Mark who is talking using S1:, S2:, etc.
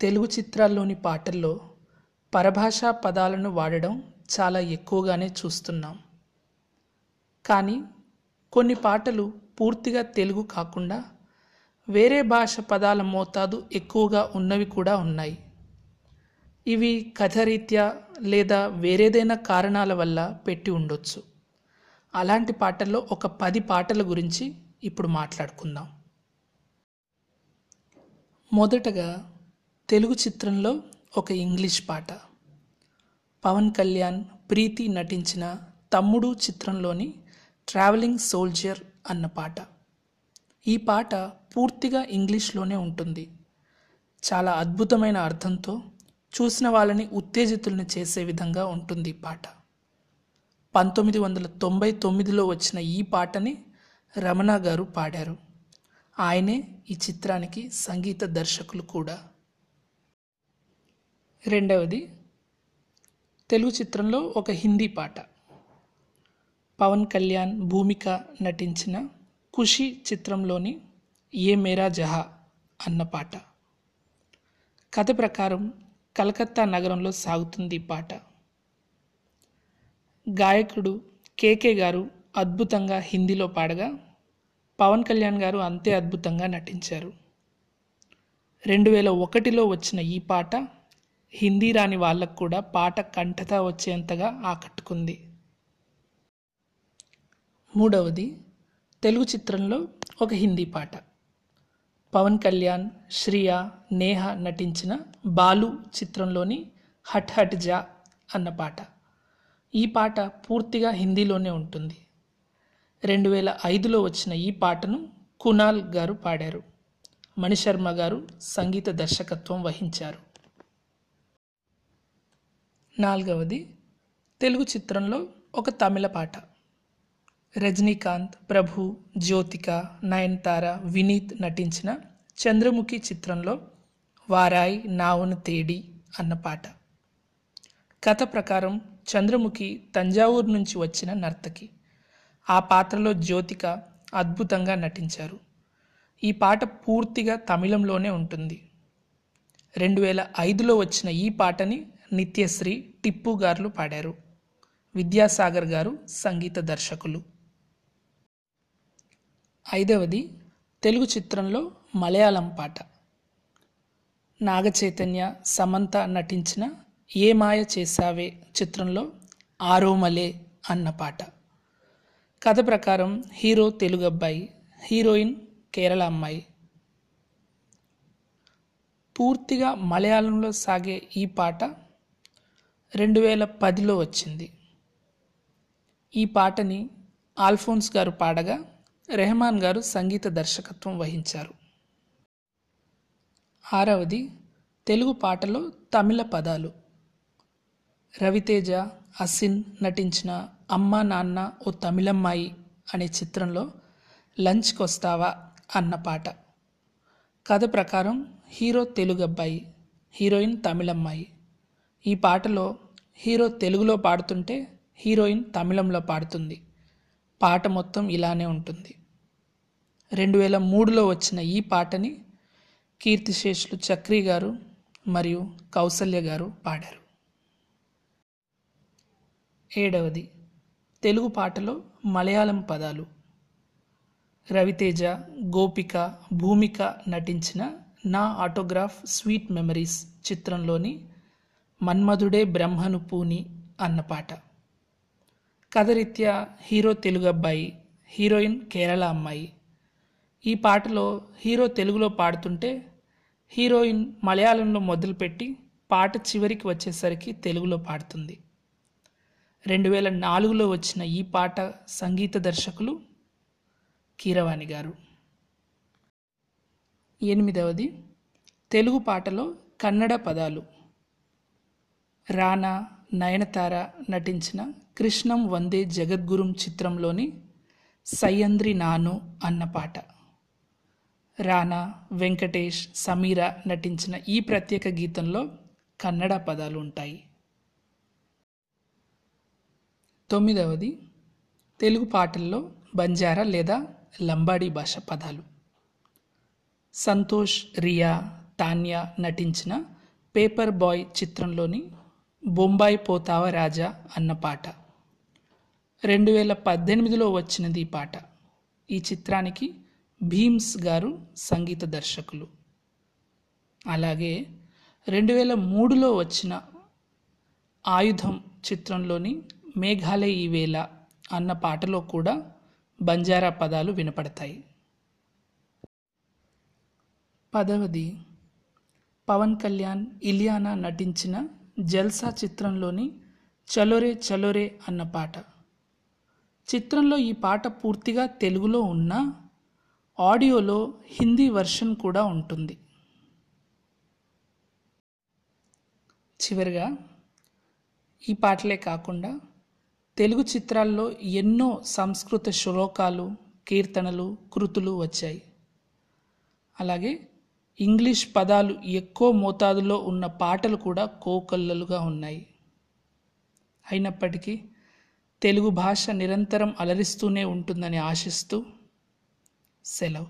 S1: తెలుగు చిత్రాల్లోని పాటల్లో పరభాషా పదాలను వాడడం చాలా ఎక్కువగానే చూస్తున్నాం. కానీ కొన్ని పాటలు పూర్తిగా తెలుగు కాకుండా వేరే భాష పదాల మోతాదు ఎక్కువగా ఉన్నవి కూడా ఉన్నాయి. ఇవి కథరీత్యా లేదా వేరేదైనా కారణాల వల్ల పెట్టి ఉండొచ్చు. అలాంటి పాటల్లో ఒక పది పాటల గురించి ఇప్పుడు మాట్లాడుకుందాం. మొదటగా తెలుగు చిత్రంలో ఒక ఇంగ్లీష్ పాట. పవన్ కళ్యాణ్ ప్రీతి నటించిన తమ్ముడు చిత్రంలోని ట్రావెలింగ్ సోల్జర్ అన్న పాట. ఈ పాట పూర్తిగా ఇంగ్లీష్లోనే ఉంటుంది. చాలా అద్భుతమైన అర్థంతో చూసిన వాళ్ళని ఉత్తేజితులను చేసే విధంగా ఉంటుంది ఈ పాట. పంతొమ్మిది వందల తొంభై తొమ్మిదిలో వచ్చిన ఈ పాటని రమణ గారు పాడారు. ఆయనే ఈ చిత్రానికి సంగీత దర్శకులు కూడా. రెండవది తెలుగు చిత్రంలో ఒక హిందీ పాట. పవన్ కళ్యాణ్ భూమిక నటించిన ఖుషి చిత్రంలోని ఏ మేరా జహా అన్న పాట. కథ ప్రకారం కలకత్తా నగరంలో సాగుతుంది పాట. గాయకుడు కేకే గారు అద్భుతంగా హిందీలో పాడగా పవన్ కళ్యాణ్ గారు అంతే అద్భుతంగా నటించారు. రెండు వేల ఒకటిలో వచ్చిన ఈ పాట హిందీ రాని వాళ్ళకు కూడా పాట కంఠత వచ్చేంతగా ఆకట్టుకుంది. మూడవది తెలుగు చిత్రంలో ఒక హిందీ పాట. పవన్ కళ్యాణ్ శ్రియ నేహ నటించిన బాలు చిత్రంలోని హట్ హట్ జా అన్న పాట. ఈ పాట పూర్తిగా హిందీలోనే ఉంటుంది. రెండు వేల ఐదులో వచ్చిన ఈ పాటను కునాల్ గారు పాడారు. మణిశర్మ గారు సంగీత దర్శకత్వం వహించారు. నాలుగవది తెలుగు చిత్రంలో ఒక తమిళ పాట. రజనీకాంత్ ప్రభు జ్యోతిక నయన్తార వినీత్ నటించిన చంద్రముఖి చిత్రంలో వారాయ్ నావును తేడి అన్న పాట. కథ ప్రకారం చంద్రముఖి తంజావూరు నుంచి వచ్చిన నర్తకి. ఆ పాత్రలో జ్యోతిక అద్భుతంగా నటించారు. ఈ పాట పూర్తిగా తమిళంలోనే ఉంటుంది. రెండు వేల ఐదులో వచ్చిన ఈ పాటని నిత్యశ్రీ టిప్పు గారు పాడారు. విద్యాసాగర్ గారు సంగీత దర్శకులు. ఐదవది తెలుగు చిత్రంలో మలయాళం పాట. నాగచైతన్య సమంత నటించిన ఏ మాయ చేసావే చిత్రంలో ఆరోమలే అన్న పాట. కథ ప్రకారం హీరో తెలుగు అబ్బాయి హీరోయిన్ కేరళ అమ్మాయి. పూర్తిగా మలయాళంలో సాగే ఈ పాట రెండు వేల పదిలో వచ్చింది. ఈ పాటని ఆల్ఫోన్స్ గారు పాడగా రెహమాన్ గారు సంగీత దర్శకత్వం వహించారు. ఆరవది తెలుగు పాటలో తమిళ పదాలు. రవితేజ అసిన్ నటించిన అమ్మ నాన్న ఓ తమిళమ్మాయి అనే చిత్రంలో లంచ్కి వస్తావా అన్న పాట. కథ ప్రకారం హీరో తెలుగు అబ్బాయి హీరోయిన్ తమిళమ్మాయి. ఈ పాటలో హీరో తెలుగులో పాడుతుంటే హీరోయిన్ తమిళంలో పాడుతుంది. పాట మొత్తం ఇలానే ఉంటుంది. రెండు వేల మూడులో వచ్చిన ఈ పాటని కీర్తిశేషులు చక్రి గారు మరియు కౌసల్య గారు పాడారు. ఏడవది తెలుగు పాటలో మలయాళం పదాలు. రవితేజ గోపిక భూమిక నటించిన నా ఆటోగ్రాఫ్ స్వీట్ మెమరీస్ చిత్రంలోని మన్మధుడే బ్రహ్మను పూని అన్న పాట. కథరీత్యా హీరో తెలుగు అబ్బాయి హీరోయిన్ కేరళ అమ్మాయి. ఈ పాటలో హీరో తెలుగులో పాడుతుంటే హీరోయిన్ మలయాళంలో మొదలుపెట్టి పాట చివరికి వచ్చేసరికి తెలుగులో పాడుతుంది. రెండు వేల నాలుగులో వచ్చిన ఈ పాట సంగీత దర్శకులు కీరవాణి గారు. ఎనిమిదవది తెలుగు పాటలో కన్నడ పదాలు. రానా నయనతార నటించిన కృష్ణం వందే జగద్గురుం చిత్రంలోని సయ్యంద్రి నాను అన్న పాట. రానా వెంకటేష్ సమీర నటించిన ఈ ప్రత్యేక గీతంలో కన్నడ పదాలు ఉంటాయి. తొమ్మిదవది తెలుగు పాటల్లో బంజారా లేదా లంబాడీ భాష పదాలు. సంతోష్ రియా తాన్యా నటించిన పేపర్ బాయ్ చిత్రంలోని బొంబాయి పోతావా రాజా అన్న పాట. రెండు వేల పద్దెనిమిదిలో వచ్చినది ఈ పాట. ఈ చిత్రానికి భీమ్స్ గారు సంగీత దర్శకులు. అలాగే రెండు వేల మూడులో వచ్చిన ఆయుధం చిత్రంలోని మేఘాలయ ఈ వేళ అన్న పాటలో కూడా బంజారా పదాలు వినపడతాయి. పదవది పవన్ కళ్యాణ్ ఇలియానా నటించిన జల్సా చిత్రంలోని చలోరే చలోరే అన్న పాట. చిత్రంలో ఈ పాట పూర్తిగా తెలుగులో ఉన్న ఆడియోలో హిందీ వర్షన్ కూడా ఉంటుంది. చివరిగా ఈ పాటలే కాకుండా తెలుగు చిత్రాల్లో ఎన్నో సంస్కృత శ్లోకాలు కీర్తనలు కృతులు వచ్చాయి. అలాగే ఇంగ్లీష్ పదాలు ఎక్కువ మోతాదులో ఉన్న పాటలు కూడా కోకల్లలుగా ఉన్నాయి. అయినప్పటికీ తెలుగు భాష నిరంతరం అలరిస్తూనే ఉంటుందని ఆశిస్తూ సెలవు.